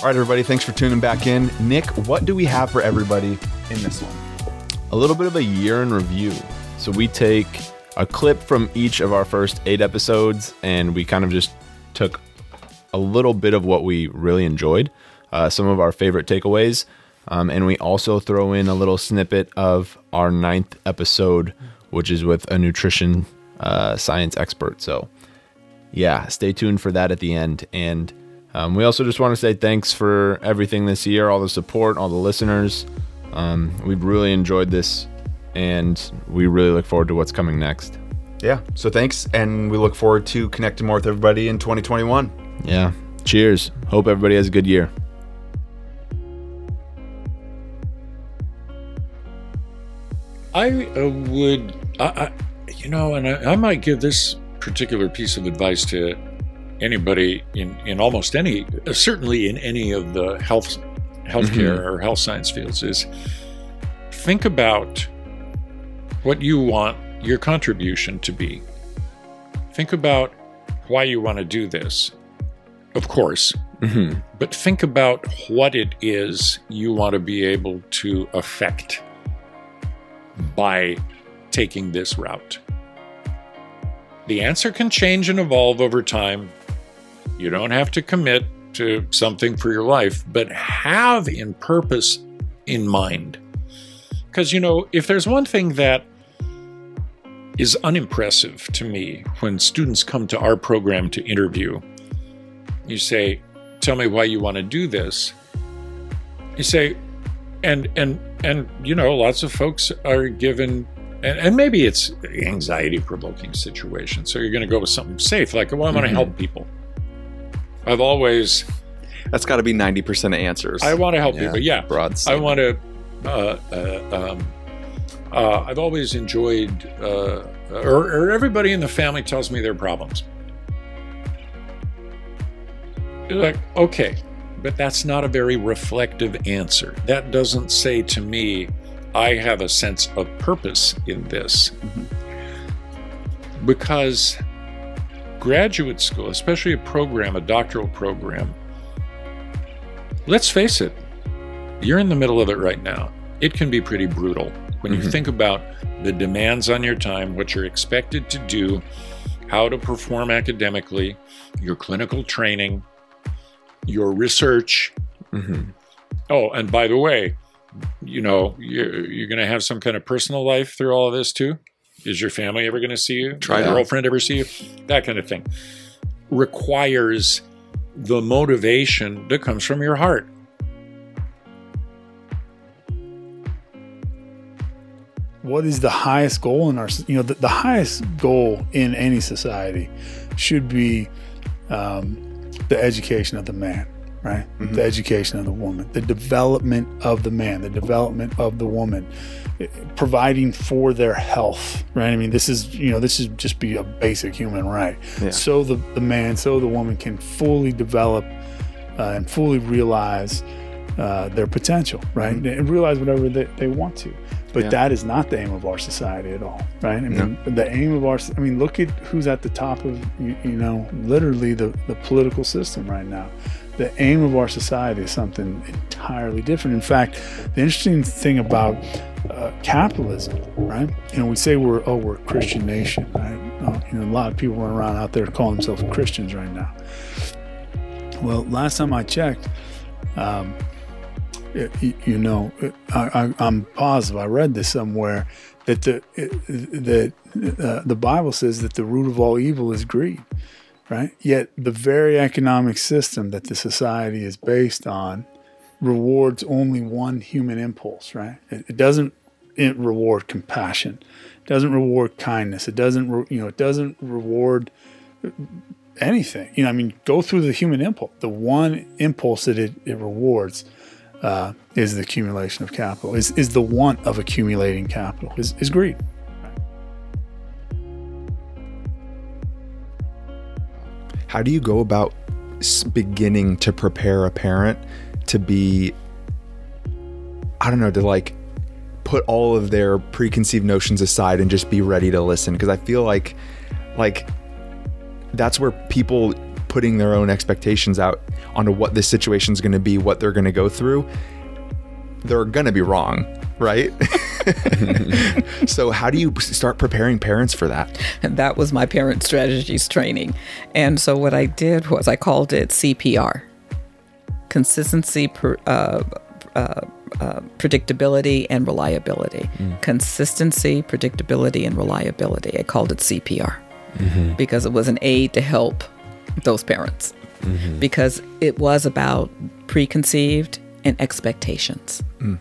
All right, everybody, thanks for tuning back in. Nick, what do we have for everybody in this one? A little bit of a year in review. So we take a clip from each of our first eight episodes and we kind of just took a little bit of what we really enjoyed, uh, some of our favorite takeaways, um, and we also throw in a little snippet of our ninth episode, which is with a nutrition uh, science expert. So, yeah, stay tuned for that at the end. And um, we also just want to say thanks for everything this year, all the support, all the listeners. Um, we've really enjoyed this, and we really look forward to what's coming next. Yeah, so thanks, and we look forward to connecting more with everybody in 2021. Yeah. Cheers. Hope everybody has a good year. I uh, would, I, I, you know, and I, I might give this particular piece of advice to anybody in, in almost any, certainly in any of the health, healthcare or health science fields, is think about what you want your contribution to be. Think about why you want to do this, of course, Mm-hmm. but think about what it is you want to be able to affect by taking this route. The answer can change and evolve over time. You don't have to commit to something for your life, but have in purpose in mind. Because, you know, if there's one thing that is unimpressive to me when students come to our program to interview, you say, Tell me why you want to do this. You say, and and and you know lots of folks are given and, and maybe it's anxiety provoking situation so you're going to go with something safe like well i want to Mhm. help people i've always That's got to be 90% of answers. i want to help Yeah. people yeah broad. i want to uh, uh, um, uh, i've always enjoyed uh, or, or everybody in the family tells me their problems You're like okay but that's not a very reflective answer. That doesn't say to me, I have a sense of purpose in this. Because graduate school, especially a program, a doctoral program, let's face it, you're in the middle of it right now. It can be pretty brutal when you Mhm. think about the demands on your time, what you're expected to do, how to perform academically, your clinical training, your research. Mhm. Oh, and by the way, you know, you're, you're going to have some kind of personal life through all of this too. Is your family ever going to see you? Try your girlfriend ever see you? That kind of thing requires the motivation that comes from your heart. what is the highest goal in our you know the, the highest goal in any society should be um, the education of the man right? Mhm. the education of the woman the development of the man the development of the woman providing for their health right? I mean this is you know this should just be a basic human right. Yeah. so the, the man so the woman can fully develop uh, and fully realize uh, their potential right? And realize whatever they, they want to. But Yeah. that is not the aim of our society at all right? I mean the aim of our i mean look at who's at the top of you, you know literally the, the political system right now the aim of our society is something entirely different. In fact the interesting thing about uh, capitalism right? You know we say we're oh we're a christian nation right? You know a lot of people run around out there calling themselves christians right now. Well last time i checked um, it- you know, I, I, I'm positive. I read this somewhere that the that uh, the Bible says that the root of all evil is greed, right? Yet the very economic system that the society is based on rewards only one human impulse, right? It, it doesn't it reward compassion, it doesn't reward kindness, it doesn't re, you know it doesn't reward anything. You know, I mean, go through the human impulse. The one impulse that it, it rewards uh, is the accumulation of capital, is, is the want of accumulating capital, is, is greed. How do you go about beginning to prepare a parent to be, I don't know, to like put all of their preconceived notions aside and just be ready to listen? Because I feel like, like, that's where people putting their own expectations out onto what this situation is going to be, what they're going to go through, they're going to be wrong, right? so, how do you start preparing parents for that? And that was my parent strategies training. And so what I did was I called it CPR consistency, uh, uh, uh, predictability, and reliability. Mm. Consistency, predictability, and reliability. I called it CPR mm-hmm. because it was an aid to help those parents. Mm-hmm. Because it was about preconceived and expectations. Mm.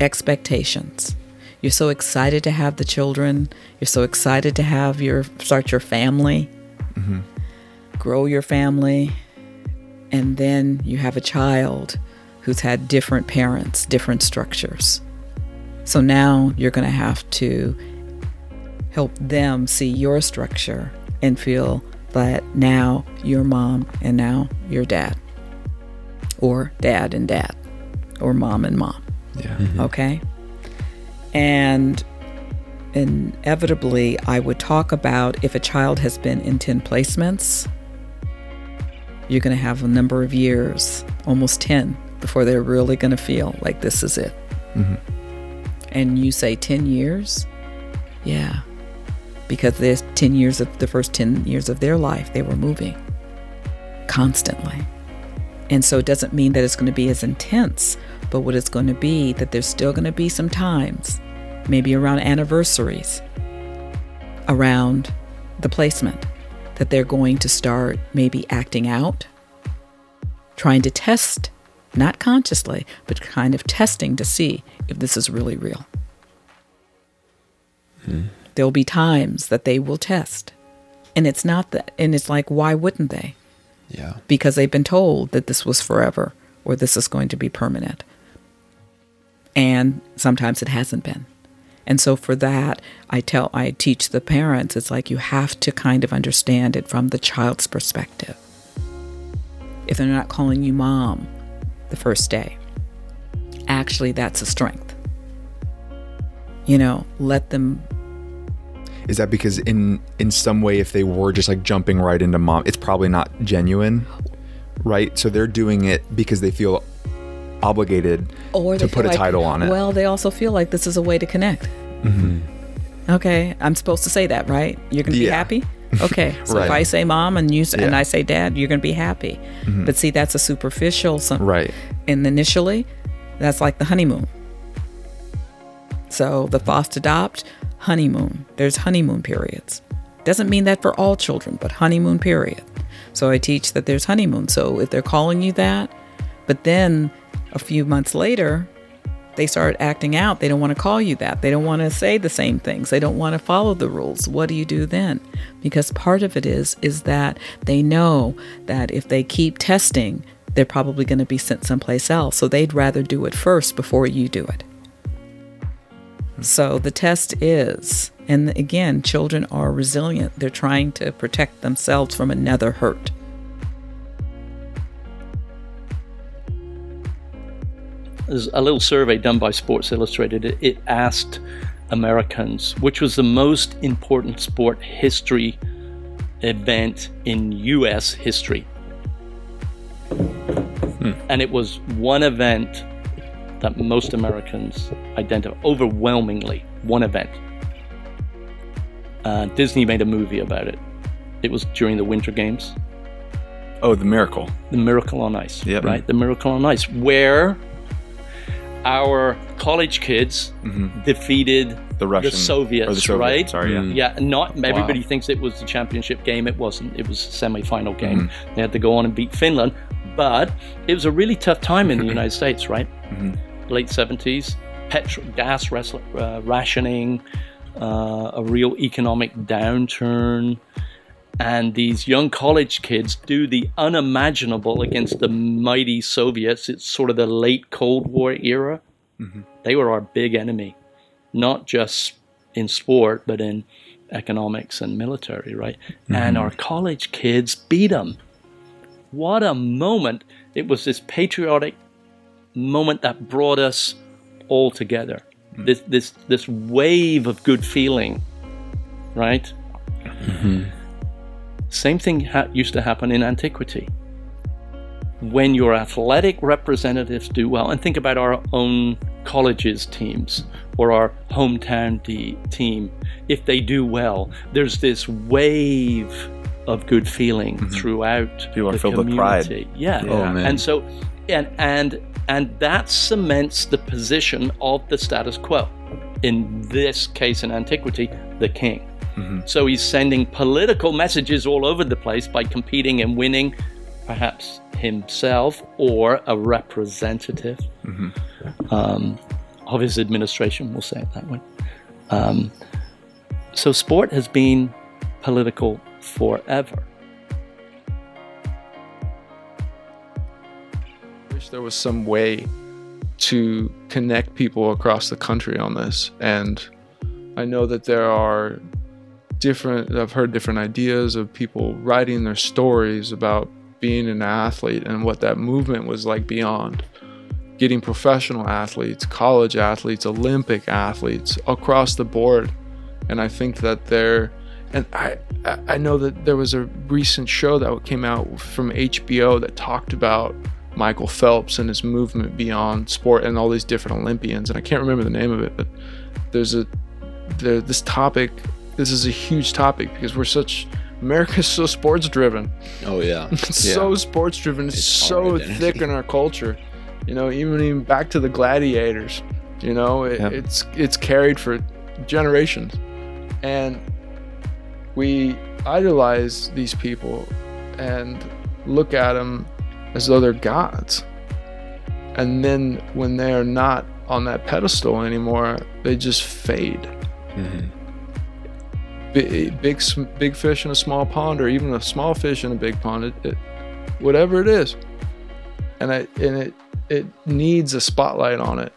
Expectations. You're so excited to have the children. You're so excited to have your start your family, mm-hmm. grow your family, and then you have a child who's had different parents, different structures. So now you're going to have to help them see your structure and feel that now you're mom and now you're dad, or dad and dad, or mom and mom. Yeah. Mm-hmm. Okay. And inevitably, I would talk about if a child has been in 10 placements, you're going to have a number of years, almost 10, before they're really going to feel like this is it. Mm-hmm. And you say 10 years? Yeah. Because there's 10 years of the first 10 years of their life, they were moving constantly. And so it doesn't mean that it's going to be as intense, but what it's going to be that there's still going to be some times, maybe around anniversaries, around the placement, that they're going to start maybe acting out, trying to test, not consciously, but kind of testing to see if this is really real. Hmm. There'll be times that they will test. And it's not that, and it's like, why wouldn't they? Yeah. Because they've been told that this was forever or this is going to be permanent and sometimes it hasn't been. And so for that, I tell I teach the parents it's like you have to kind of understand it from the child's perspective. If they're not calling you mom the first day, actually that's a strength. You know, let them is that because in in some way if they were just like jumping right into mom it's probably not genuine right so they're doing it because they feel obligated or to put a like, title on it. Well, they also feel like this is a way to connect. Mm-hmm. Okay, I'm supposed to say that, right? You're going to yeah. be happy. Okay, so right. if I say mom and you yeah. and I say dad, you're going to be happy. Mm-hmm. But see, that's a superficial. Some, right. And initially, that's like the honeymoon. So the foster adopt honeymoon. There's honeymoon periods. Doesn't mean that for all children, but honeymoon period. So I teach that there's honeymoon. So if they're calling you that, but then a few months later, they start acting out. They don't want to call you that. They don't want to say the same things. They don't want to follow the rules. What do you do then? Because part of it is is that they know that if they keep testing, they're probably going to be sent someplace else. So they'd rather do it first before you do it. So the test is, and again, children are resilient. They're trying to protect themselves from another hurt. There's a little survey done by Sports Illustrated. It, it asked Americans which was the most important sport history event in U.S. history. Hmm. And it was one event that most Americans identify overwhelmingly one event. Uh, Disney made a movie about it. It was during the Winter Games. Oh, the Miracle. The Miracle on Ice. Yeah. Right? The Miracle on Ice, where our college kids mm-hmm. defeated the Russian, the Soviets, the Soviet, right? Sorry, yeah. Mm. Yeah, not everybody wow. thinks it was the championship game. It wasn't. It was a semi-final game. Mm-hmm. They had to go on and beat Finland, but it was a really tough time in the United States, right? Mm-hmm. Late seventies, petrol, gas res- uh, rationing, uh, a real economic downturn and these young college kids do the unimaginable against the mighty Soviets. It's sort of the late Cold War era. Mm-hmm. They were our big enemy, not just in sport, but in economics and military, right? Mm-hmm. And our college kids beat them. What a moment! It was this patriotic moment that brought us all together. Mm-hmm. This this this wave of good feeling, right? Same thing ha- used to happen in antiquity. When your athletic representatives do well, and think about our own colleges teams or our hometown de- team, if they do well, there's this wave of good feeling Mm-hmm. throughout People are the filled with pride. community. Yeah. Oh, man. And so, and and and that cements the position of the status quo. In this case, in antiquity, the king. So he's sending political messages all over the place by competing and winning, perhaps himself or a representative um, of his administration. We'll say it that way. Um, so sport has been political forever. I wish there was some way to connect people across the country on this. And I know that there are different, I've heard different ideas of people writing their stories about being an athlete and what that movement was like beyond getting professional athletes, college athletes, Olympic athletes across the board. And I think that there, and I, I know that there was a recent show that came out from HBO that talked about Michael Phelps and his movement beyond sport and all these different Olympians. And I can't remember the name of it, but there's a there, this topic. This is a huge topic because we're such America's so sports driven. Oh yeah. It's so sports driven. It's, It's so thick in our culture. You know, even even back to the gladiators. You know, it, Yep. it's it's carried for generations, and we idolize these people and look at them as though they're gods. And then when they are not on that pedestal anymore, they just fade. Big, big, big fish in a small pond, or even a small fish in a big pond. It, it, whatever it is, and I and it it needs a spotlight on it.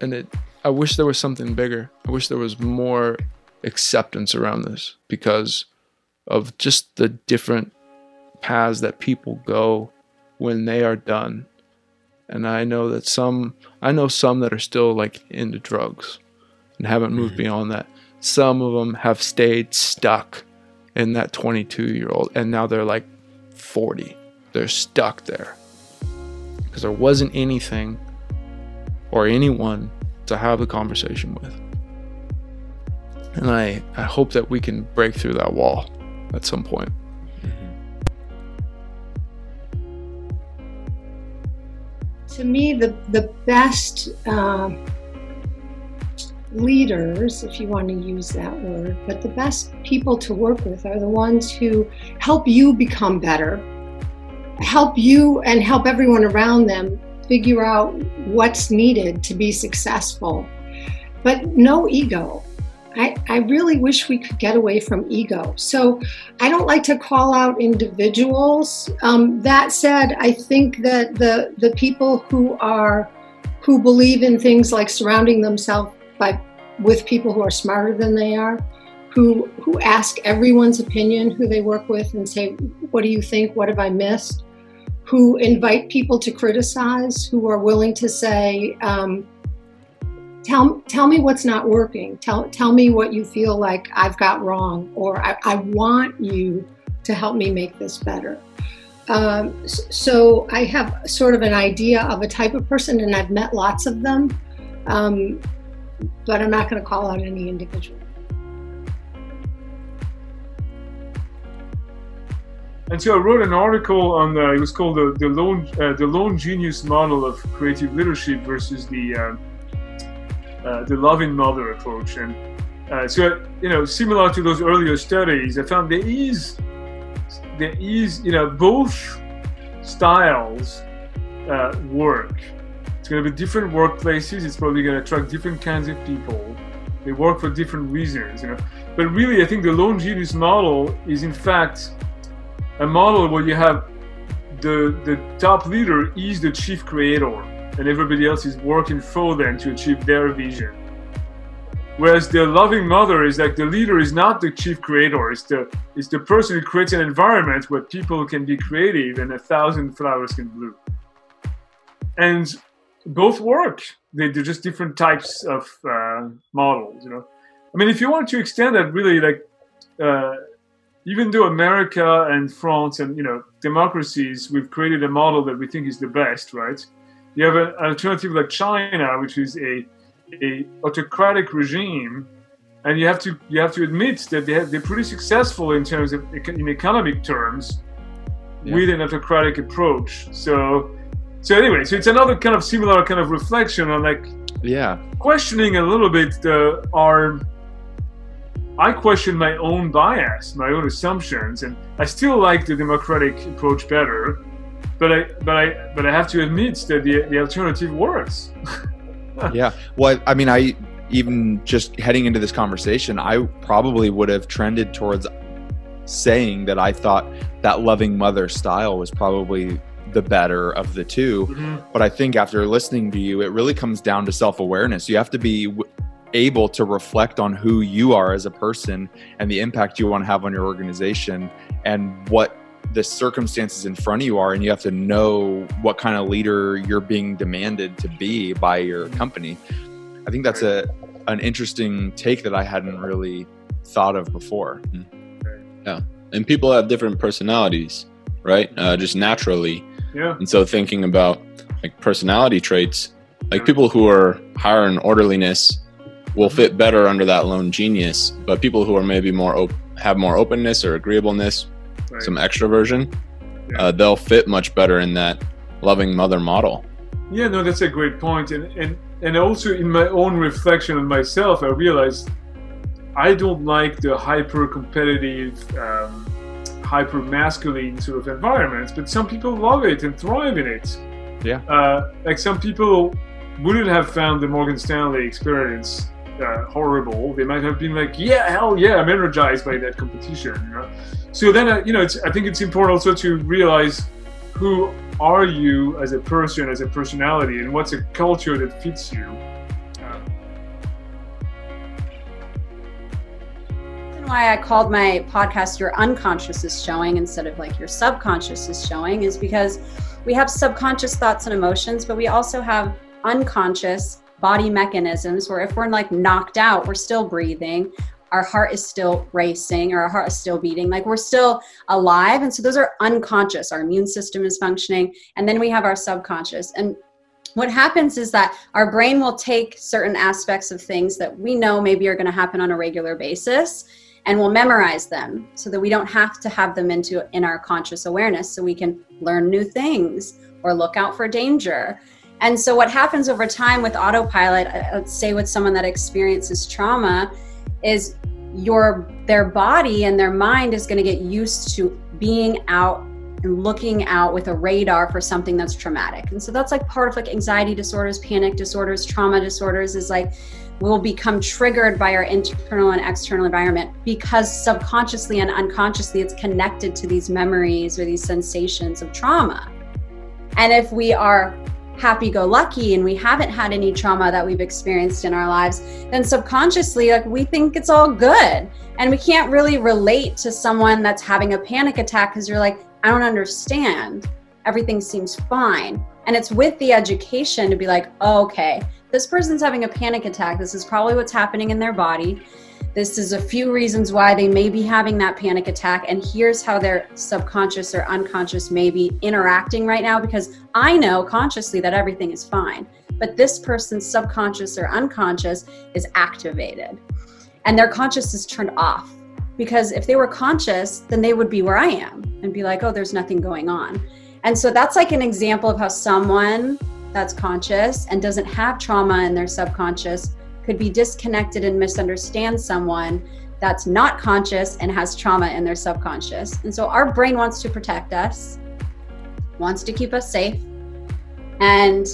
And it, I wish there was something bigger. I wish there was more acceptance around this because of just the different paths that people go when they are done. And I know that some, I know some that are still like into drugs and haven't moved mm-hmm. beyond that. Some of them have stayed stuck in that 22 year old and now they're like 40. They're stuck there because there wasn't anything or anyone to have the conversation with. And I, I hope that we can break through that wall at some point. to me, the the best uh, leaders, if you want to use that word, but the best people to work with are the ones who help you become better, help you and help everyone around them figure out what's needed to be successful. But no ego. I, I really wish we could get away from ego. So I don't like to call out individuals. Um, that said, I think that the the people who are who believe in things like surrounding themselves by with people who are smarter than they are, who who ask everyone's opinion who they work with and say, "What do you think? What have I missed?" Who invite people to criticize, who are willing to say. Um, tell tell me what's not working tell tell me what you feel like i've got wrong or i, I want you to help me make this better um, so i have sort of an idea of a type of person and i've met lots of them um, but i'm not going to call out any individual And so I wrote an article on the, it was called the the lone uh, the lone genius model of creative leadership versus the uh, uh, the loving mother approach. And uh, so you know, similar to those earlier studies, I found there is there is you know both styles uh, work. It's going to be different workplaces. It's probably going to attract different kinds of people. They work for different reasons, you know. But really, I think the lone genius model is in fact a model where you have the the top leader is the chief creator and everybody else is working for them to achieve their vision whereas the loving mother is like the leader is not the chief creator it's the it's the person who creates an environment where people can be creative and a thousand flowers can bloom and both work they, they're just different types of uh, models you know i mean if you want to extend that really like uh, even though America and France and you know democracies, we've created a model that we think is the best, right? You have an alternative like China, which is a a autocratic regime, and you have to you have to admit that they have, they're pretty successful in terms of in economic terms yeah. with an autocratic approach. So so anyway, so it's another kind of similar kind of reflection on like yeah questioning a little bit the our I question my own bias, my own assumptions, and I still like the democratic approach better. But I, but I, but I have to admit that the the alternative works. yeah. Well, I mean, I even just heading into this conversation, I probably would have trended towards saying that I thought that loving mother style was probably the better of the 2 mm-hmm. But I think after listening to you, it really comes down to self awareness. You have to be able to reflect on who you are as a person and the impact you want to have on your organization and what the circumstances in front of you are and you have to know what kind of leader you're being demanded to be by your company. I think that's a an interesting take that i hadn't really thought of before. Yeah and people have different personalities right? Uh, just naturally yeah and so thinking about like personality traits like people who are higher in orderliness will fit better under that lone genius. But people who are maybe more op- have more openness or agreeableness, right. some extroversion, yeah. uh, they'll fit much better in that loving mother model. Yeah, no, that's a great point. And and and also in my own reflection on myself, I realized I don't like the hyper competitive, um, hyper masculine sort of environments, but some people love it and thrive in it. Yeah. Uh, like some people wouldn't have found the Morgan Stanley experience uh, horrible. They might have been like, yeah, hell yeah, I'm energized by that competition. You know? So then, uh, you know, I think it's important also to realize who are you as a person, as a personality, and what's a culture that fits you. Why I called my podcast Your Unconscious is Showing instead of like Your Subconscious is Showing is because we have subconscious thoughts and emotions, but we also have unconscious body mechanisms where if we're like knocked out, we're still breathing, our heart is still racing or our heart is still beating, like we're still alive. And so those are unconscious. Our immune system is functioning. And then we have our subconscious. And what happens is that our brain will take certain aspects of things that we know maybe are going to happen on a regular basis and we'll memorize them so that we don't have to have them into in our conscious awareness so we can learn new things or look out for danger and so, what happens over time with autopilot, let's say with someone that experiences trauma, is your their body and their mind is going to get used to being out and looking out with a radar for something that's traumatic. And so that's like part of like anxiety disorders, panic disorders, trauma disorders is like will become triggered by our internal and external environment because subconsciously and unconsciously it's connected to these memories or these sensations of trauma. And if we are happy go lucky and we haven't had any trauma that we've experienced in our lives, then subconsciously, like we think it's all good. And we can't really relate to someone that's having a panic attack because you're like, I don't understand. Everything seems fine. And it's with the education to be like, oh, okay, this person's having a panic attack. This is probably what's happening in their body. This is a few reasons why they may be having that panic attack. And here's how their subconscious or unconscious may be interacting right now because I know consciously that everything is fine. But this person's subconscious or unconscious is activated and their conscious is turned off. Because if they were conscious, then they would be where I am and be like, oh, there's nothing going on. And so that's like an example of how someone that's conscious and doesn't have trauma in their subconscious could be disconnected and misunderstand someone that's not conscious and has trauma in their subconscious. And so our brain wants to protect us, wants to keep us safe. And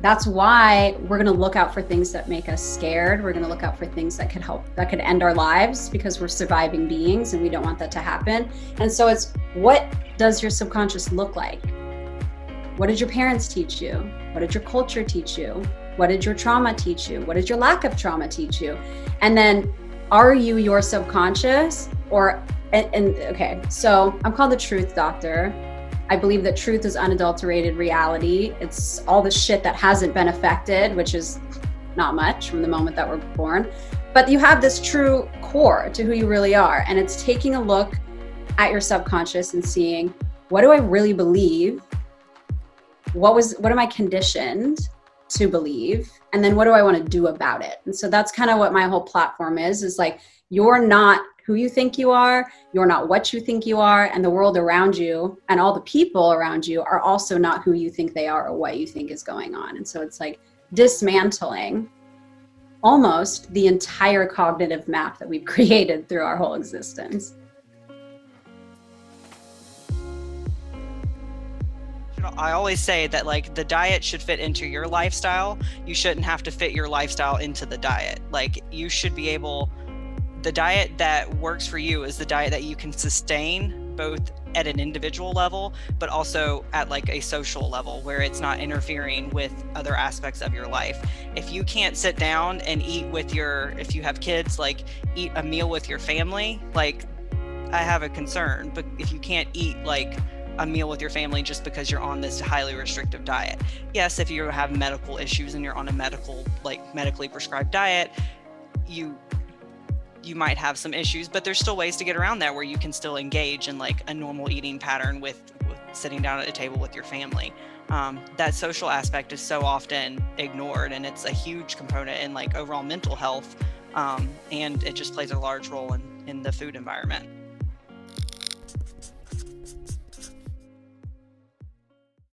that's why we're going to look out for things that make us scared. We're going to look out for things that could help, that could end our lives because we're surviving beings and we don't want that to happen. And so it's what does your subconscious look like? What did your parents teach you? What did your culture teach you? What did your trauma teach you? What did your lack of trauma teach you? And then are you your subconscious or and, and, okay so i'm called the truth doctor i believe that truth is unadulterated reality it's all the shit that hasn't been affected which is not much from the moment that we're born but you have this true core to who you really are and it's taking a look at your subconscious and seeing what do I really believe? What was what am I conditioned to believe? And then what do I want to do about it? And so that's kind of what my whole platform is is like you're not who you think you are, you're not what you think you are, and the world around you and all the people around you are also not who you think they are or what you think is going on. And so it's like dismantling almost the entire cognitive map that we've created through our whole existence. I always say that like the diet should fit into your lifestyle. You shouldn't have to fit your lifestyle into the diet. Like you should be able the diet that works for you is the diet that you can sustain both at an individual level but also at like a social level where it's not interfering with other aspects of your life if you can't sit down and eat with your if you have kids like eat a meal with your family like i have a concern but if you can't eat like a meal with your family just because you're on this highly restrictive diet yes if you have medical issues and you're on a medical like medically prescribed diet you you might have some issues, but there's still ways to get around that where you can still engage in like a normal eating pattern with, with sitting down at a table with your family. Um, that social aspect is so often ignored, and it's a huge component in like overall mental health, um, and it just plays a large role in, in the food environment.